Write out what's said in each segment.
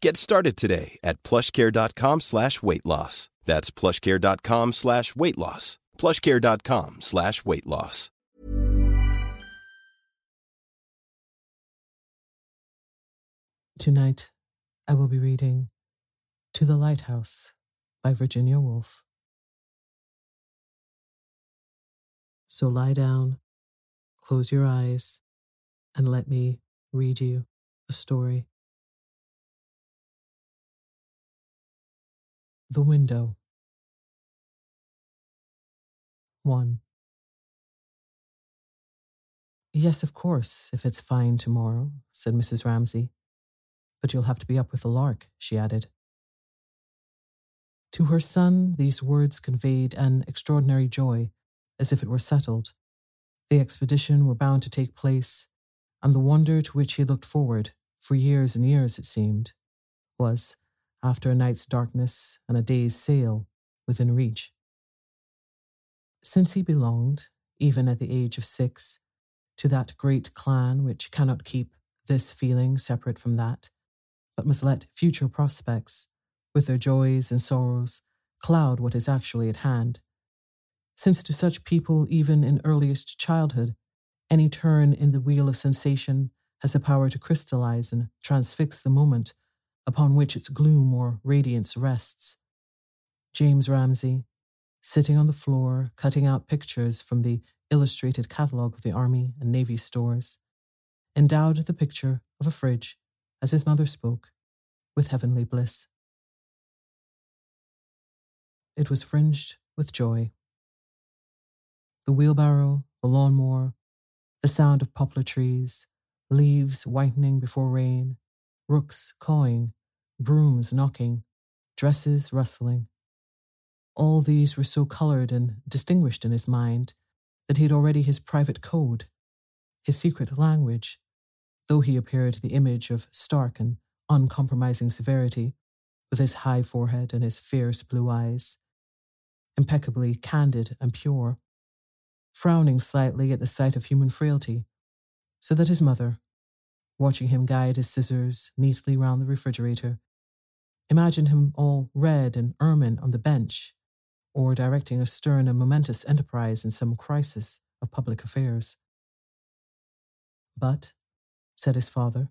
Get started today at plushcare.com slash weight loss. That's plushcare.com slash weight loss. plushcare.com slash weight loss. Tonight, I will be reading To the Lighthouse by Virginia Woolf. So lie down, close your eyes, and let me read you a story. The Window 1. Yes, of course, if it's fine tomorrow, said Mrs. Ramsay. But you'll have to be up with the lark, she added. To her son, these words conveyed an extraordinary joy, as if it were settled. The expedition were bound to take place, and the wonder to which he looked forward, for years and years it seemed, was, after a night's darkness and a day's sail, within reach. Since he belonged, even at the age of six, to that great clan which cannot keep this feeling separate from that, but must let future prospects, with their joys and sorrows, cloud what is actually at hand. Since to such people, even in earliest childhood, any turn in the wheel of sensation has the power to crystallize and transfix the moment upon which its gloom or radiance rests. James Ramsay, sitting on the floor, cutting out pictures from the illustrated catalogue of the Army and Navy stores, endowed the picture of a fridge, as his mother spoke, with heavenly bliss. it was fringed with joy. The wheelbarrow, the lawnmower, the sound of poplar trees, leaves whitening before rain, rooks cawing, brooms knocking, dresses rustling. All these were so coloured and distinguished in his mind that he had already his private code, his secret language, though he appeared the image of stark and uncompromising severity, with his high forehead and his fierce blue eyes, impeccably candid and pure, frowning slightly at the sight of human frailty, so that his mother, watching him guide his scissors neatly round the refrigerator, Imagine him all red and ermine on the bench, or directing a stern and momentous enterprise in some crisis of public affairs. But, said his father,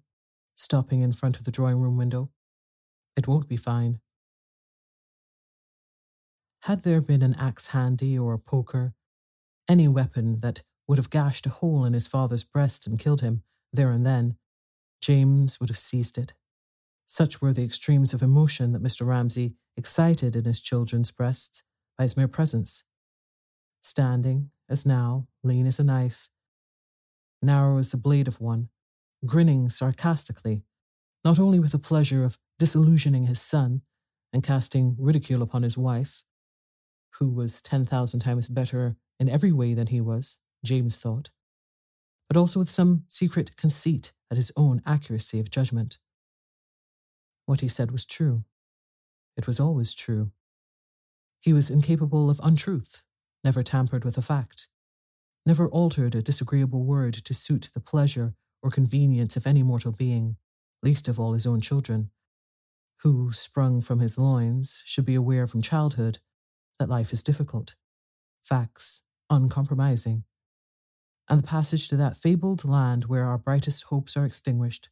stopping in front of the drawing room window, it won't be fine. Had there been an axe handy or a poker, any weapon that would have gashed a hole in his father's breast and killed him there and then, James would have seized it. Such were the extremes of emotion that Mr. Ramsay excited in his children's breasts by his mere presence. Standing, as now, lean as a knife, narrow as the blade of one, grinning sarcastically, not only with the pleasure of disillusioning his son and casting ridicule upon his wife, who was 10,000 times better in every way than he was, James thought, but also with some secret conceit at his own accuracy of judgment. What he said was true. It was always true. He was incapable of untruth, never tampered with a fact, never altered a disagreeable word to suit the pleasure or convenience of any mortal being, least of all his own children, who, sprung from his loins, should be aware from childhood that life is difficult, facts uncompromising, and the passage to that fabled land where our brightest hopes are extinguished,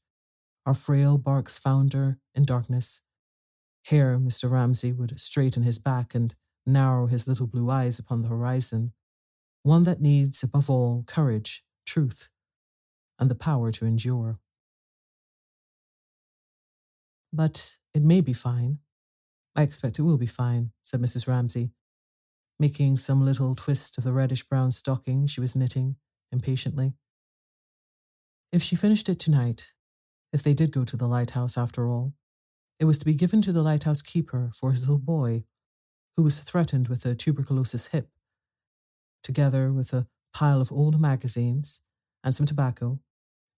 our frail barks founder in darkness. Here, Mr. Ramsay would straighten his back and narrow his little blue eyes upon the horizon, one that needs, above all, courage, truth, and the power to endure. But it may be fine. I expect it will be fine, said Mrs. Ramsay, making some little twist of the reddish brown stocking she was knitting impatiently. If she finished it tonight, if they did go to the lighthouse after all, it was to be given to the lighthouse keeper for his little boy, who was threatened with a tuberculosis hip, together with a pile of old magazines and some tobacco,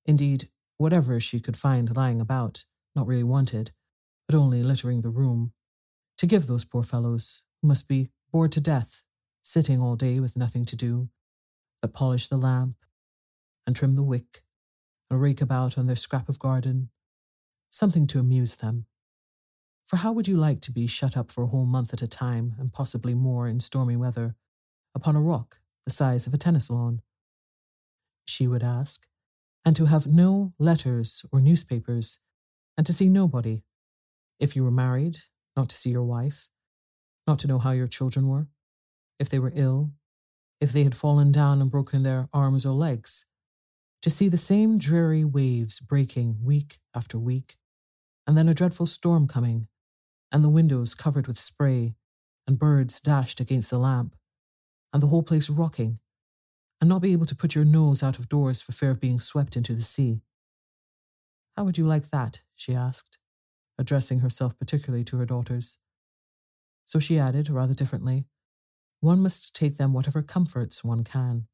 indeed, whatever she could find lying about, not really wanted, but only littering the room, to give those poor fellows who must be bored to death, sitting all day with nothing to do but polish the lamp and trim the wick and rake about on their scrap of garden, something to amuse them. For how would you like to be shut up for a whole month at a time, and possibly more in stormy weather, upon a rock the size of a tennis lawn? She would ask, and to have no letters or newspapers, and to see nobody. If you were married, not to see your wife, not to know how your children were, if they were ill, if they had fallen down and broken their arms or legs, to see the same dreary waves breaking week after week, and then a dreadful storm coming, and the windows covered with spray, and birds dashed against the lamp, and the whole place rocking, and not be able to put your nose out of doors for fear of being swept into the sea. How would you like that? she asked, addressing herself particularly to her daughters. So she added, rather differently, one must take them whatever comforts one can.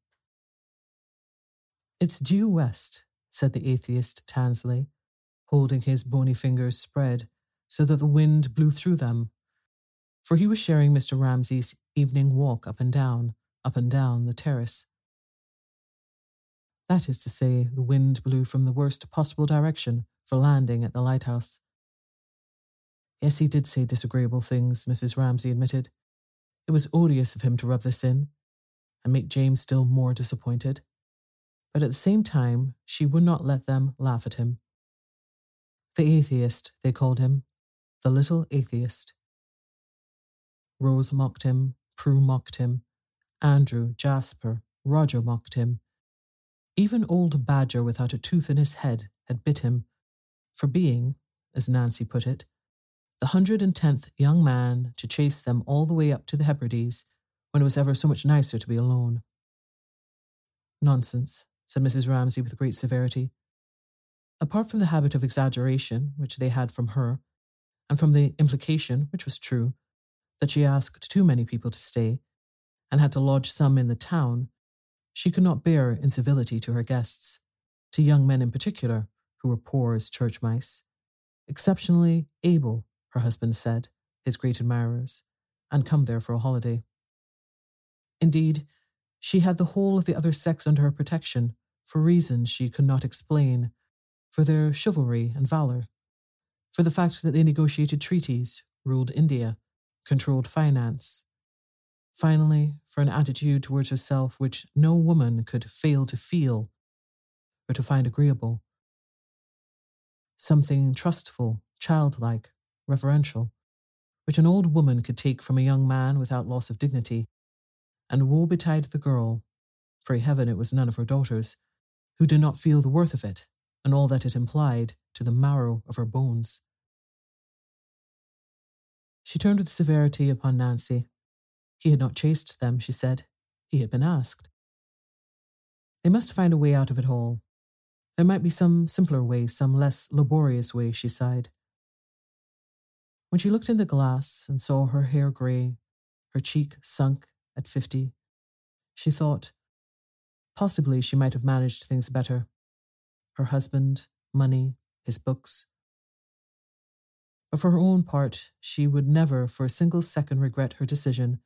It's due west, said the atheist Tansley, holding his bony fingers spread so that the wind blew through them, for he was sharing Mr. Ramsay's evening walk up and down, up and down the terrace. That is to say, the wind blew from the worst possible direction for landing at the lighthouse. Yes, he did say disagreeable things, Mrs. Ramsay admitted. It was odious of him to rub this in and make James still more disappointed. But at the same time, she would not let them laugh at him. The atheist, they called him, the little atheist. Rose mocked him, Prue mocked him, Andrew, Jasper, Roger mocked him. Even old Badger without a tooth in his head had bit him for being, as Nancy put it, the hundred and tenth young man to chase them all the way up to the Hebrides when it was ever so much nicer to be alone. Nonsense, said Mrs. Ramsay with great severity. Apart from the habit of exaggeration which they had from her, and from the implication, which was true, that she asked too many people to stay, and had to lodge some in the town, she could not bear incivility to her guests, to young men in particular, who were poor as church mice. Exceptionally able, her husband said, his great admirers, and come there for a holiday. Indeed, she had the whole of the other sex under her protection, for reasons she could not explain, for their chivalry and valour, for the fact that they negotiated treaties, ruled India, controlled finance. Finally, for an attitude towards herself which no woman could fail to feel or to find agreeable. Something trustful, childlike, reverential, which an old woman could take from a young man without loss of dignity. And woe betide the girl, pray heaven it was none of her daughters, who did not feel the worth of it and all that it implied to the marrow of her bones. She turned with severity upon Nancy. He had not chased them, she said. He had been asked. They must find a way out of it all. There might be some simpler way, some less laborious way, she sighed. When she looked in the glass and saw her hair grey, her cheek sunk at fifty, she thought, possibly she might have managed things better her husband, money, his books. But for her own part, she would never for a single second regret her decision,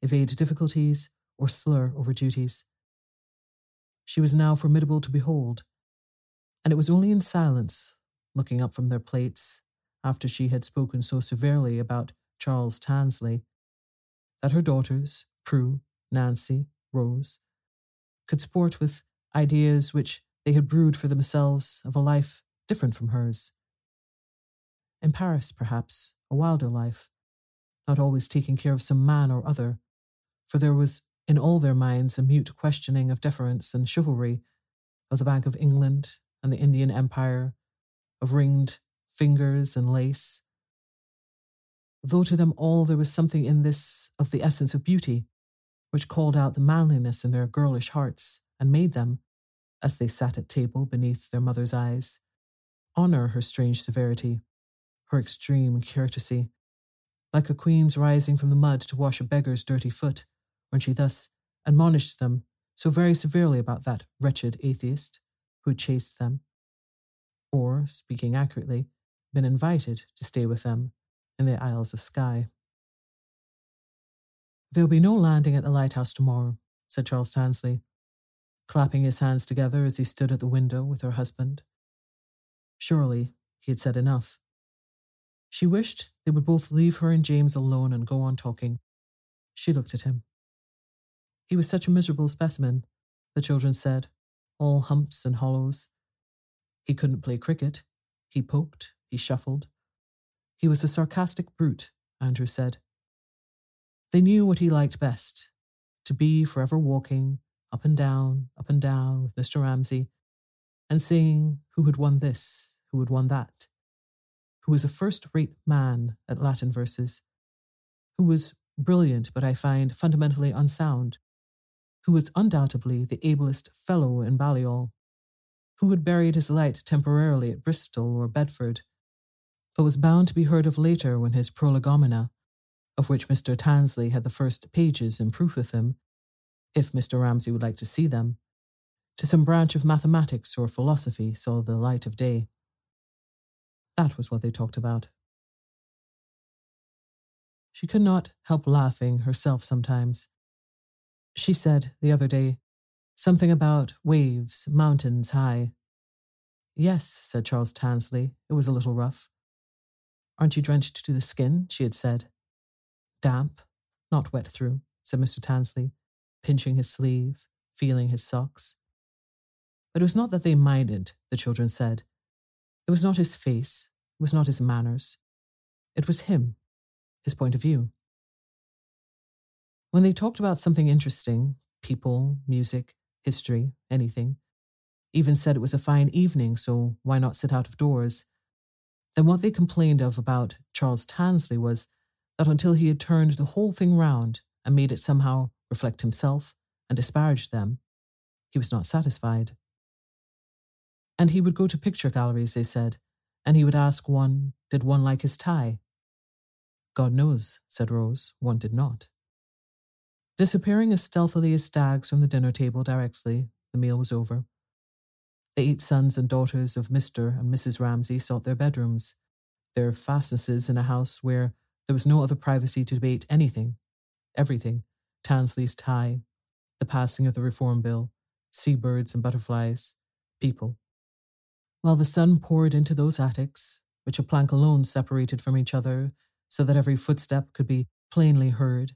evade difficulties, or slur over duties. She was now formidable to behold, and it was only in silence, looking up from their plates, after she had spoken so severely about Charles Tansley, that her daughters, Prue, Nancy, Rose, could sport with ideas which they had brewed for themselves of a life different from hers. In Paris, perhaps, a wilder life, not always taking care of some man or other, for there was in all their minds a mute questioning of deference and chivalry, of the Bank of England and the Indian Empire, of ringed fingers and lace. Though to them all there was something in this of the essence of beauty, which called out the manliness in their girlish hearts and made them, as they sat at table beneath their mother's eyes, honour her strange severity, her extreme courtesy, like a queen's rising from the mud to wash a beggar's dirty foot, when she thus admonished them so very severely about that wretched atheist who chased them, or, speaking accurately, been invited to stay with them in the Isles of Skye. There'll be no landing at the lighthouse tomorrow, said Charles Tansley, clapping his hands together as he stood at the window with her husband. Surely he had said enough. She wished they would both leave her and James alone and go on talking. She looked at him. He was such a miserable specimen, the children said, all humps and hollows. He couldn't play cricket. He poked, he shuffled. He was a sarcastic brute, Andrew said. They knew what he liked best to be forever walking, up and down, up and down with Mr. Ramsay, and saying who had won this, who had won that, who was a first rate man at Latin verses, who was brilliant but I find fundamentally unsound, who was undoubtedly the ablest fellow in Balliol, who had buried his light temporarily at Bristol or Bedford, but was bound to be heard of later when his prolegomena, of which Mr. Tansley had the first pages in proof with him, if Mr. Ramsay would like to see them, to some branch of mathematics or philosophy saw the light of day. That was what they talked about. She could not help laughing herself sometimes. She said the other day something about waves, mountains high. Yes, said Charles Tansley. It was a little rough. Aren't you drenched to the skin? she had said. Damp, not wet through, said Mr. Tansley, pinching his sleeve, feeling his socks. But it was not that they minded, the children said. It was not his face, it was not his manners. It was him, his point of view. When they talked about something interesting, people, music, history, anything, even said it was a fine evening, so why not sit out of doors? Then what they complained of about Charles Tansley was that until he had turned the whole thing round and made it somehow reflect himself and disparage them, he was not satisfied. And he would go to picture galleries, they said, and he would ask one, did one like his tie? God knows, said Rose, one did not. Disappearing as stealthily as stags from the dinner table directly the meal was over, the eight sons and daughters of Mr. and Mrs. Ramsay sought their bedrooms, their fastnesses in a house where there was no other privacy to debate anything, everything Tansley's tie, the passing of the Reform Bill, seabirds and butterflies, people. While the sun poured into those attics, which a plank alone separated from each other so that every footstep could be plainly heard,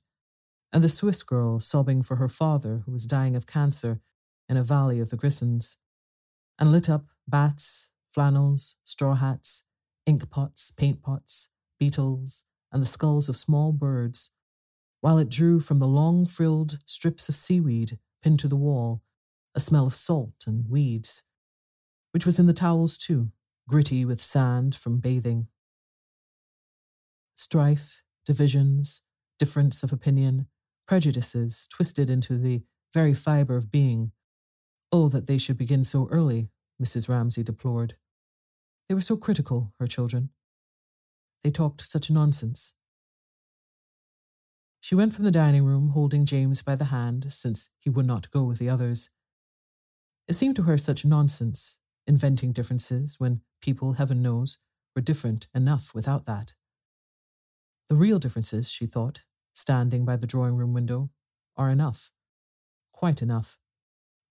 and the Swiss girl sobbing for her father who was dying of cancer in a valley of the Grisons, and lit up bats, flannels, straw hats, ink pots, paint pots, beetles, and the skulls of small birds, while it drew from the long frilled strips of seaweed pinned to the wall a smell of salt and weeds, which was in the towels too, gritty with sand from bathing. Strife, divisions, difference of opinion, prejudices twisted into the very fibre of being. Oh, that they should begin so early, Mrs. Ramsay deplored. They were so critical, her children. They talked such nonsense. She went from the dining room holding James by the hand, since he would not go with the others. It seemed to her such nonsense, inventing differences when people, heaven knows, were different enough without that. The real differences, she thought, standing by the drawing room window, are enough. Quite enough.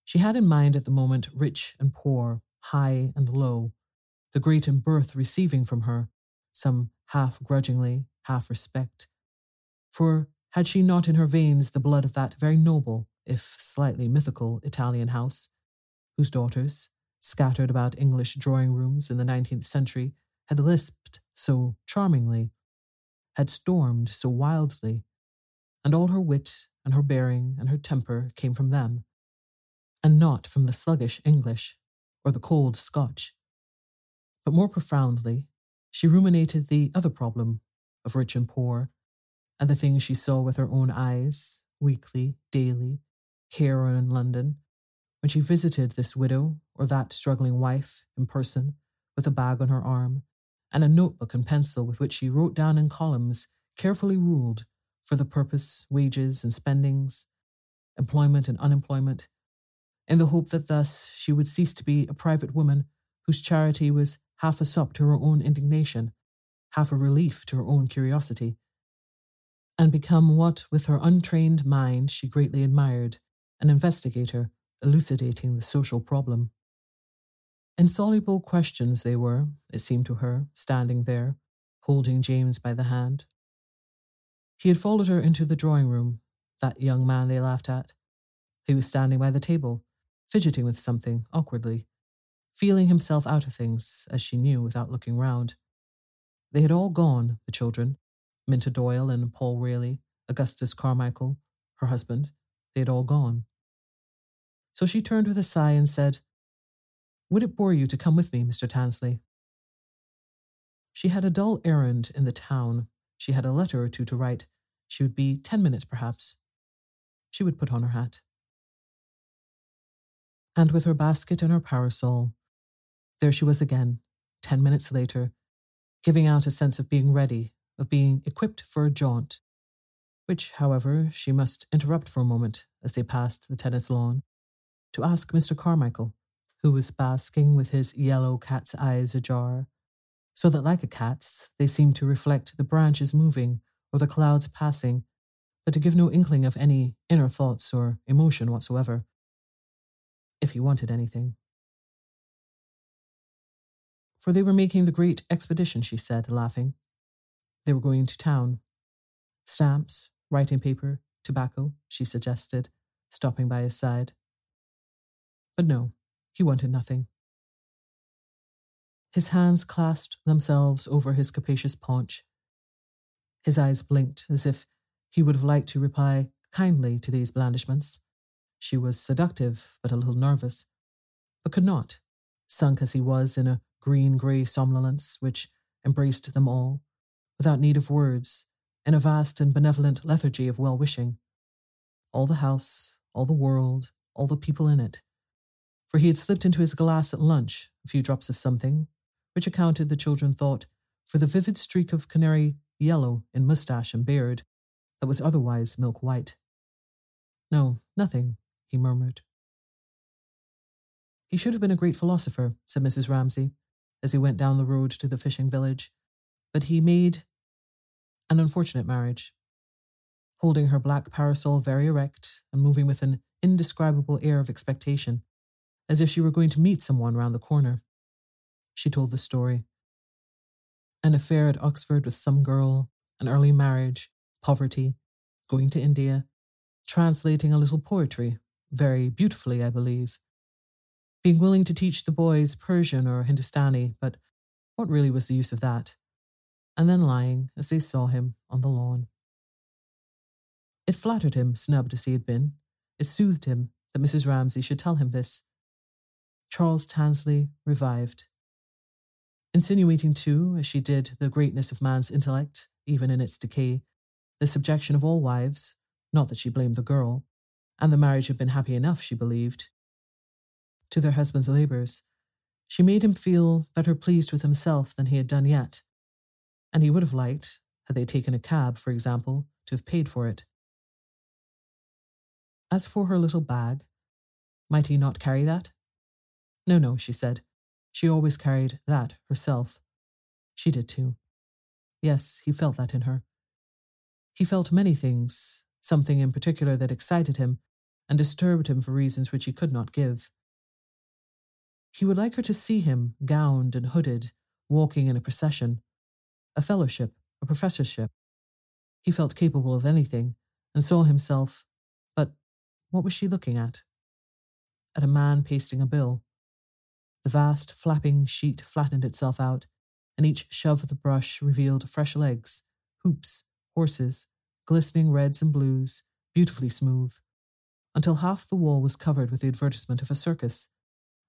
She had in mind at the moment rich and poor, high and low, the great in birth receiving from her, some half grudgingly, half respect. For had she not in her veins the blood of that very noble, if slightly mythical, Italian house, whose daughters, scattered about English drawing rooms in the nineteenth century, had lisped so charmingly, had stormed so wildly, and all her wit and her bearing and her temper came from them, and not from the sluggish English or the cold Scotch. But more profoundly, she ruminated the other problem of rich and poor, and the things she saw with her own eyes, weekly, daily, here or in London, when she visited this widow or that struggling wife in person with a bag on her arm and a notebook and pencil with which she wrote down in columns carefully ruled for the purpose wages and spendings, employment and unemployment, in the hope that thus she would cease to be a private woman whose charity was half a sop to her own indignation, half a relief to her own curiosity, and become what, with her untrained mind, she greatly admired an investigator elucidating the social problem. Insoluble questions they were, it seemed to her, standing there, holding James by the hand. He had followed her into the drawing room, that young man they laughed at. He was standing by the table, fidgeting with something awkwardly, feeling himself out of things, as she knew without looking round. They had all gone, the children, Minta Doyle and Paul Rayley, Augustus Carmichael, her husband, they had all gone. So she turned with a sigh and said, Would it bore you to come with me, Mr. Tansley? She had a dull errand in the town. She had a letter or two to write. She would be ten minutes, perhaps. She would put on her hat. And with her basket and her parasol, there she was again, ten minutes later, giving out a sense of being ready, of being equipped for a jaunt, which, however, she must interrupt for a moment as they passed the tennis lawn to ask Mr. Carmichael, who was basking with his yellow cat's eyes ajar, so that, like a cat's, they seemed to reflect the branches moving or the clouds passing, but to give no inkling of any inner thoughts or emotion whatsoever, if he wanted anything. For they were making the great expedition, she said, laughing. They were going to town. Stamps, writing paper, tobacco, she suggested, stopping by his side. But no, he wanted nothing. His hands clasped themselves over his capacious paunch. His eyes blinked as if he would have liked to reply kindly to these blandishments. She was seductive, but a little nervous, but could not, sunk as he was in a green grey somnolence which embraced them all, without need of words, in a vast and benevolent lethargy of well wishing. All the house, all the world, all the people in it. For he had slipped into his glass at lunch a few drops of something, which accounted, the children thought, for the vivid streak of canary yellow in moustache and beard that was otherwise milk white. No, nothing, he murmured. He should have been a great philosopher, said Mrs. Ramsay, as he went down the road to the fishing village, but he made an unfortunate marriage. Holding her black parasol very erect and moving with an indescribable air of expectation, as if she were going to meet someone round the corner. She told the story. An affair at Oxford with some girl, an early marriage, poverty, going to India, translating a little poetry, very beautifully, I believe, being willing to teach the boys Persian or Hindustani, but what really was the use of that? And then lying as they saw him on the lawn. It flattered him, snubbed as he had been. It soothed him that Mrs. Ramsay should tell him this. Charles Tansley revived. Insinuating, too, as she did, the greatness of man's intellect, even in its decay, the subjection of all wives, not that she blamed the girl, and the marriage had been happy enough, she believed, to their husband's labours. She made him feel better pleased with himself than he had done yet, and he would have liked, had they taken a cab, for example, to have paid for it. As for her little bag, might he not carry that? No, no, she said. She always carried that herself. She did too. Yes, he felt that in her. He felt many things, something in particular that excited him and disturbed him for reasons which he could not give. He would like her to see him, gowned and hooded, walking in a procession, a fellowship, a professorship. He felt capable of anything and saw himself, but what was she looking at? At a man pasting a bill. The vast, flapping sheet flattened itself out, and each shove of the brush revealed fresh legs, hoops, horses, glistening reds and blues, beautifully smooth, until half the wall was covered with the advertisement of a circus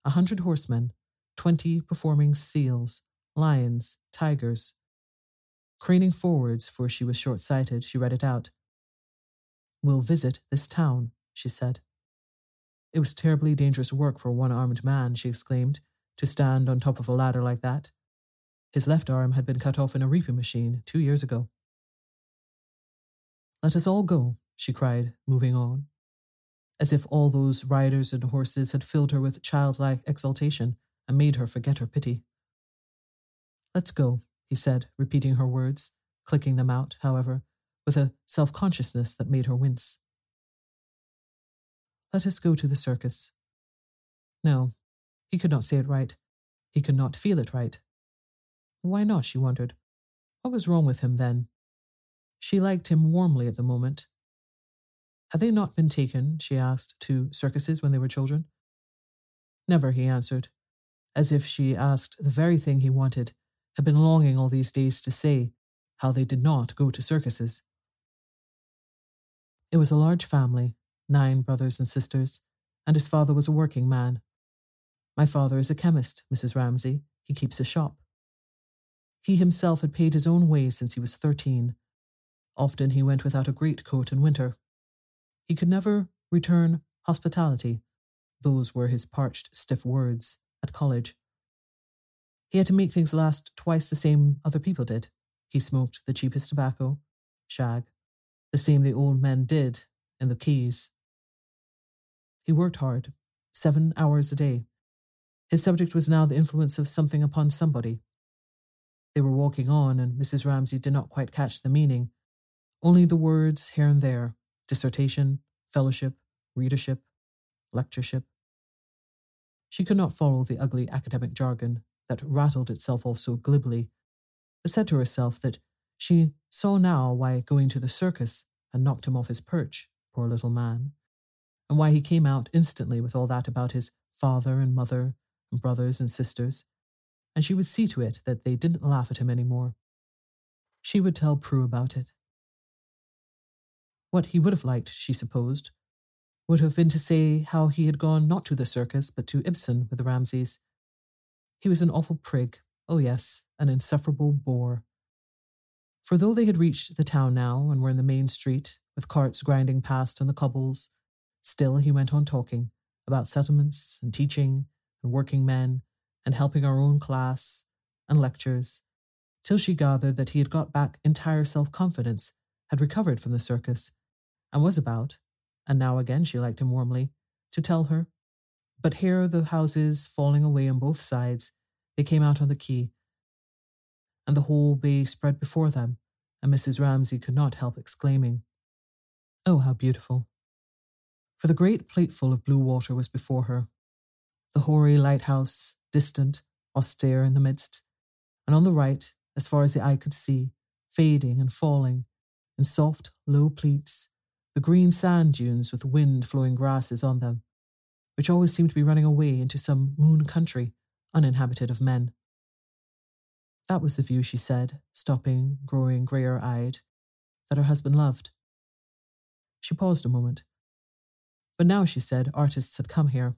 a hundred horsemen, twenty performing seals, lions, tigers. Craning forwards, for she was short sighted, she read it out. We'll visit this town, she said. It was terribly dangerous work for a one armed man, she exclaimed, to stand on top of a ladder like that. His left arm had been cut off in a reaping machine two years ago. Let us all go, she cried, moving on as if all those riders and horses had filled her with childlike exultation and made her forget her pity. Let's go, he said, repeating her words, clicking them out, however, with a self consciousness that made her wince. Let us go to the circus. No, he could not say it right. He could not feel it right. Why not, she wondered. What was wrong with him then? She liked him warmly at the moment, had they not been taken, she asked, to circuses when they were children? Never, he answered, as if she asked the very thing he wanted, had been longing all these days to say, how they did not go to circuses. It was a large family, nine brothers and sisters, and his father was a working man. My father is a chemist, Mrs. Ramsay. He keeps a shop. He himself had paid his own way since he was thirteen. Often he went without a greatcoat in winter, he could never return hospitality. Those were his parched, stiff words at college. He had to make things last twice the same other people did. He smoked the cheapest tobacco, shag, the same the old men did in the quays. He worked hard, seven hours a day. His subject was now the influence of something upon somebody. They were walking on, and Mrs. Ramsay did not quite catch the meaning, only the words here and there dissertation, fellowship, readership, lectureship. She could not follow the ugly academic jargon that rattled itself off so glibly, but said to herself that she saw now why going to the circus had knocked him off his perch, poor little man, and why he came out instantly with all that about his father and mother and brothers and sisters, and she would see to it that they didn't laugh at him any more. She would tell Prue about it, what he would have liked, she supposed, would have been to say how he had gone not to the circus, but to Ibsen with the Ramsays. He was an awful prig, Oh, yes, an insufferable bore. For though they had reached the town now and were in the main street, with carts grinding past on the cobbles, still he went on talking about settlements and teaching and working men and helping our own class and lectures, till she gathered that he had got back entire self confidence, had recovered from the circus, and was about, and now again she liked him warmly, to tell her. But here the houses falling away on both sides, they came out on the quay, and the whole bay spread before them, and Mrs. Ramsay could not help exclaiming, Oh, how beautiful! For the great plateful of blue water was before her, the hoary lighthouse, distant, austere in the midst, and on the right, as far as the eye could see, fading and falling, in soft, low pleats, the green sand dunes with wind flowing grasses on them, which always seemed to be running away into some moon country uninhabited of men. That was the view, she said, stopping, growing greyer eyed, that her husband loved. She paused a moment. But now, she said, artists had come here.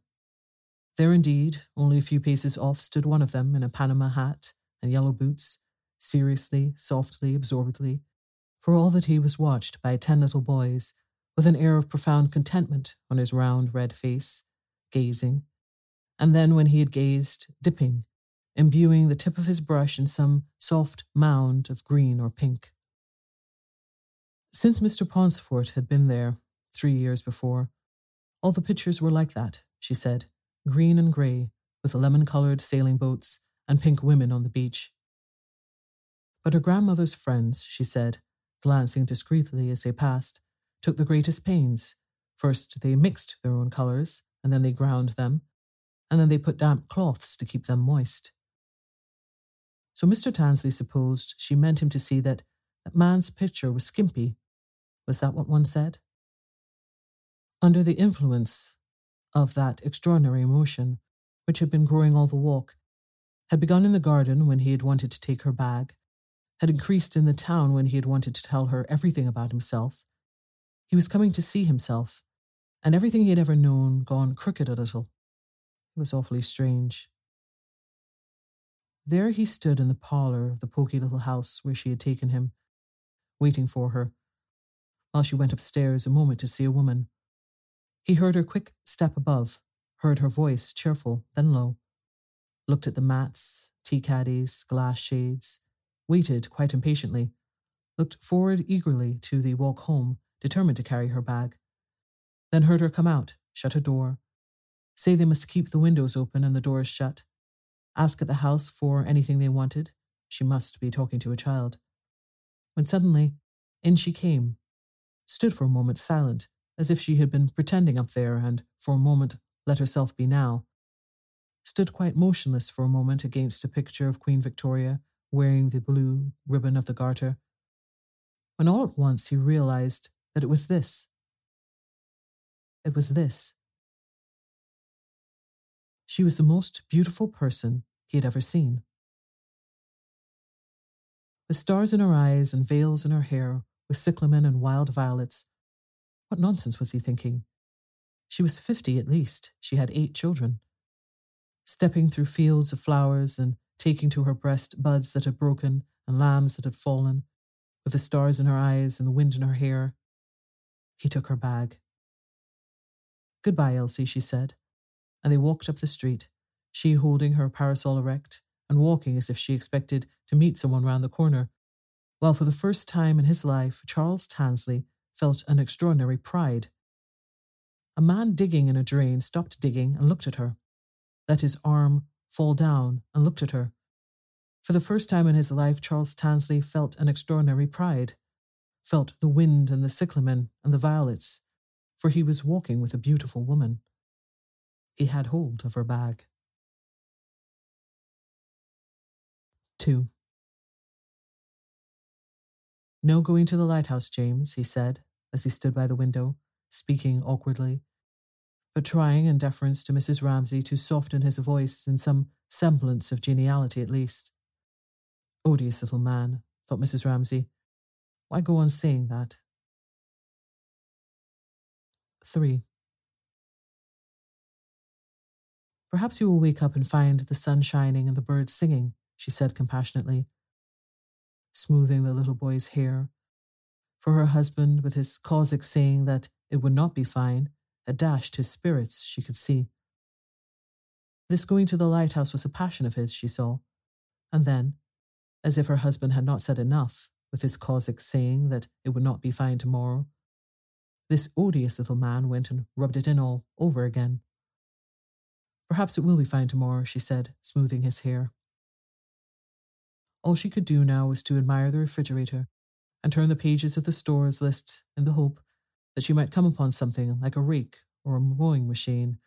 There indeed, only a few paces off, stood one of them in a Panama hat and yellow boots, seriously, softly, absorbedly, for all that he was watched by ten little boys, with an air of profound contentment on his round red face, gazing, and then when he had gazed, dipping, imbuing the tip of his brush in some soft mound of green or pink. Since Mr. Pauncefort had been there, three years before, all the pictures were like that, she said, green and grey, with lemon coloured sailing boats and pink women on the beach. But her grandmother's friends, she said, glancing discreetly as they passed, took the greatest pains. First, they mixed their own colours, and then they ground them, and then they put damp cloths to keep them moist. So Mr. Tansley supposed she meant him to see that that man's picture was skimpy. Was that what one said? Under the influence of that extraordinary emotion, which had been growing all the walk, had begun in the garden when he had wanted to take her bag, had increased in the town when he had wanted to tell her everything about himself. He was coming to see himself, and everything he had ever known gone crooked a little. It was awfully strange. There he stood in the parlour of the poky little house where she had taken him, waiting for her, while she went upstairs a moment to see a woman. He heard her quick step above, heard her voice cheerful, then low, looked at the mats, tea caddies, glass shades, waited quite impatiently, looked forward eagerly to the walk home, determined to carry her bag, then heard her come out, shut a door, say they must keep the windows open and the doors shut, ask at the house for anything they wanted. She must be talking to a child. When suddenly, in she came, stood for a moment silent, as if she had been pretending up there and, for a moment, let herself be now. Stood quite motionless for a moment against a picture of Queen Victoria wearing the blue ribbon of the garter, when all at once he realized that it was this. It was this she was the most beautiful person he had ever seen. With stars in her eyes and veils in her hair, with cyclamen and wild violets, what nonsense was he thinking? She was fifty at least. She had eight children. Stepping through fields of flowers and taking to her breast buds that had broken and lambs that had fallen, with the stars in her eyes and the wind in her hair. He took her bag. Goodbye, Elsie, she said, and they walked up the street, she holding her parasol erect and walking as if she expected to meet someone round the corner, while for the first time in his life Charles Tansley felt an extraordinary pride. A man digging in a drain stopped digging and looked at her, let his arm fall down and looked at her. For the first time in his life, Charles Tansley felt an extraordinary pride, felt the wind and the cyclamen and the violets, for he was walking with a beautiful woman. He had hold of her bag. 2. No going to the lighthouse, James, he said, as he stood by the window, speaking awkwardly, but trying, in deference to Mrs. Ramsay, to soften his voice in some semblance of geniality at least. Odious little man, thought Mrs. Ramsay. Why go on saying that? 3. Perhaps you will wake up and find the sun shining and the birds singing, she said compassionately, smoothing the little boy's hair. For her husband, with his causic saying that it would not be fine, had dashed his spirits, she could see. This going to the lighthouse was a passion of his, she saw. And then, as if her husband had not said enough, with his Cossack saying that it would not be fine tomorrow, this odious little man went and rubbed it in all over again. Perhaps it will be fine tomorrow, she said, smoothing his hair. All she could do now was to admire the refrigerator and turn the pages of the stores list in the hope that she might come upon something like a rake or a mowing machine,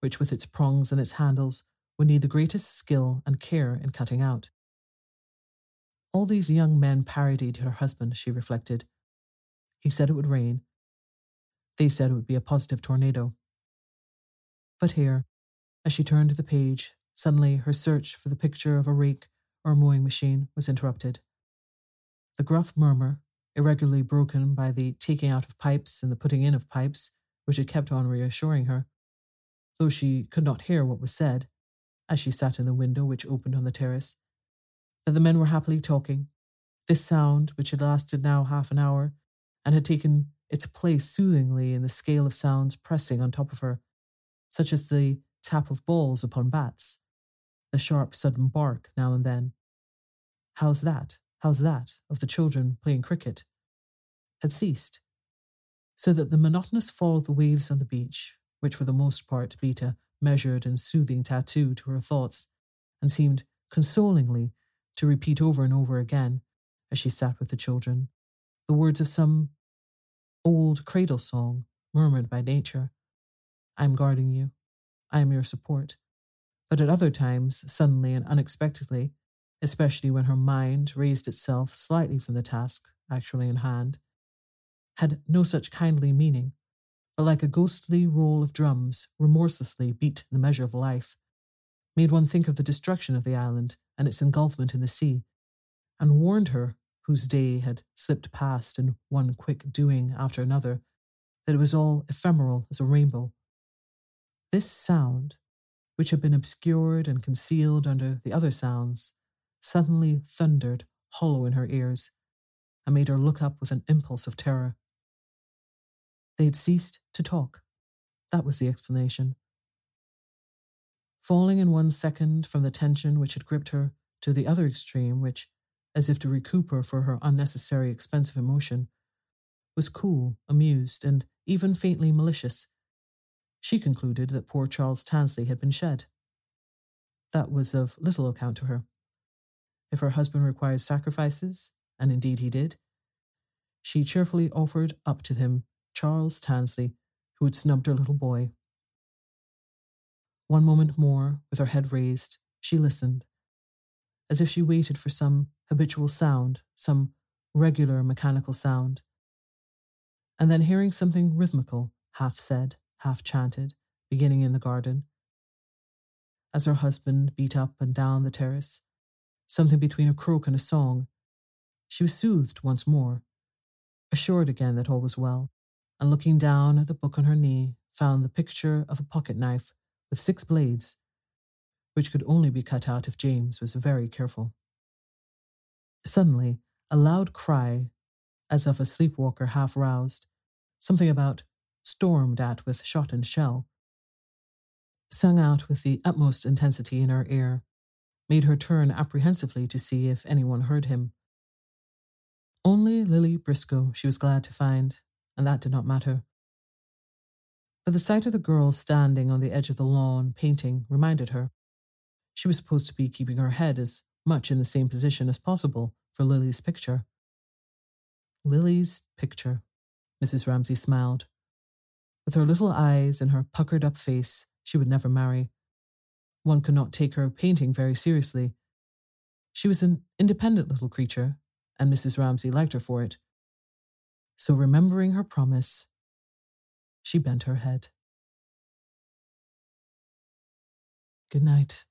which with its prongs and its handles would need the greatest skill and care in cutting out. All these young men parodied her husband, she reflected. He said it would rain. They said it would be a positive tornado. But here, as she turned the page, suddenly her search for the picture of a rake or a mowing machine was interrupted. The gruff murmur, irregularly broken by the taking out of pipes and the putting in of pipes, which had kept on reassuring her, though she could not hear what was said, as she sat in the window which opened on the terrace, that the men were happily talking. This sound, which had lasted now half an hour, and had taken its place soothingly in the scale of sounds pressing on top of her, such as the tap of balls upon bats, the sharp sudden bark now and then. How's that? How's that? of the children playing cricket, had ceased, so that the monotonous fall of the waves on the beach, which for the most part beat a measured and soothing tattoo to her thoughts, and seemed consolingly to repeat over and over again, as she sat with the children, the words of some old cradle song murmured by nature I am guarding you. I am your support. But at other times, suddenly and unexpectedly, especially when her mind raised itself slightly from the task actually in hand, had no such kindly meaning, but like a ghostly roll of drums remorselessly beat the measure of life, made one think of the destruction of the island and its engulfment in the sea, and warned her, whose day had slipped past in one quick doing after another, that it was all ephemeral as a rainbow this sound, which had been obscured and concealed under the other sounds, suddenly thundered hollow in her ears and made her look up with an impulse of terror. They had ceased to talk. That was the explanation. Falling in one second from the tension which had gripped her to the other extreme, which, as if to recoup her for her unnecessary expense of emotion, was cool, amused, and even faintly malicious she concluded that poor Charles Tansley had been shed. That was of little account to her. If her husband required sacrifices, and indeed he did, she cheerfully offered up to him Charles Tansley, who had snubbed her little boy. One moment more, with her head raised, she listened, as if she waited for some habitual sound, some regular mechanical sound. And then hearing something rhythmical, half said, half chanted, beginning in the garden. As her husband beat up and down the terrace, something between a croak and a song, she was soothed once more, assured again that all was well, and looking down at the book on her knee, found the picture of a pocket knife with six blades, which could only be cut out if James was very careful. Suddenly, a loud cry, as of a sleepwalker half roused, something about stormed at with shot and shell, sung out with the utmost intensity in her ear, made her turn apprehensively to see if anyone heard him. Only Lily Briscoe she was glad to find, and that did not matter. But the sight of the girl standing on the edge of the lawn painting reminded her. She was supposed to be keeping her head as much in the same position as possible for Lily's picture. Lily's picture, Mrs. Ramsay smiled. With her little eyes and her puckered up face, she would never marry. One could not take her painting very seriously. She was an independent little creature, and Mrs. Ramsay liked her for it. So, remembering her promise, she bent her head. Good night.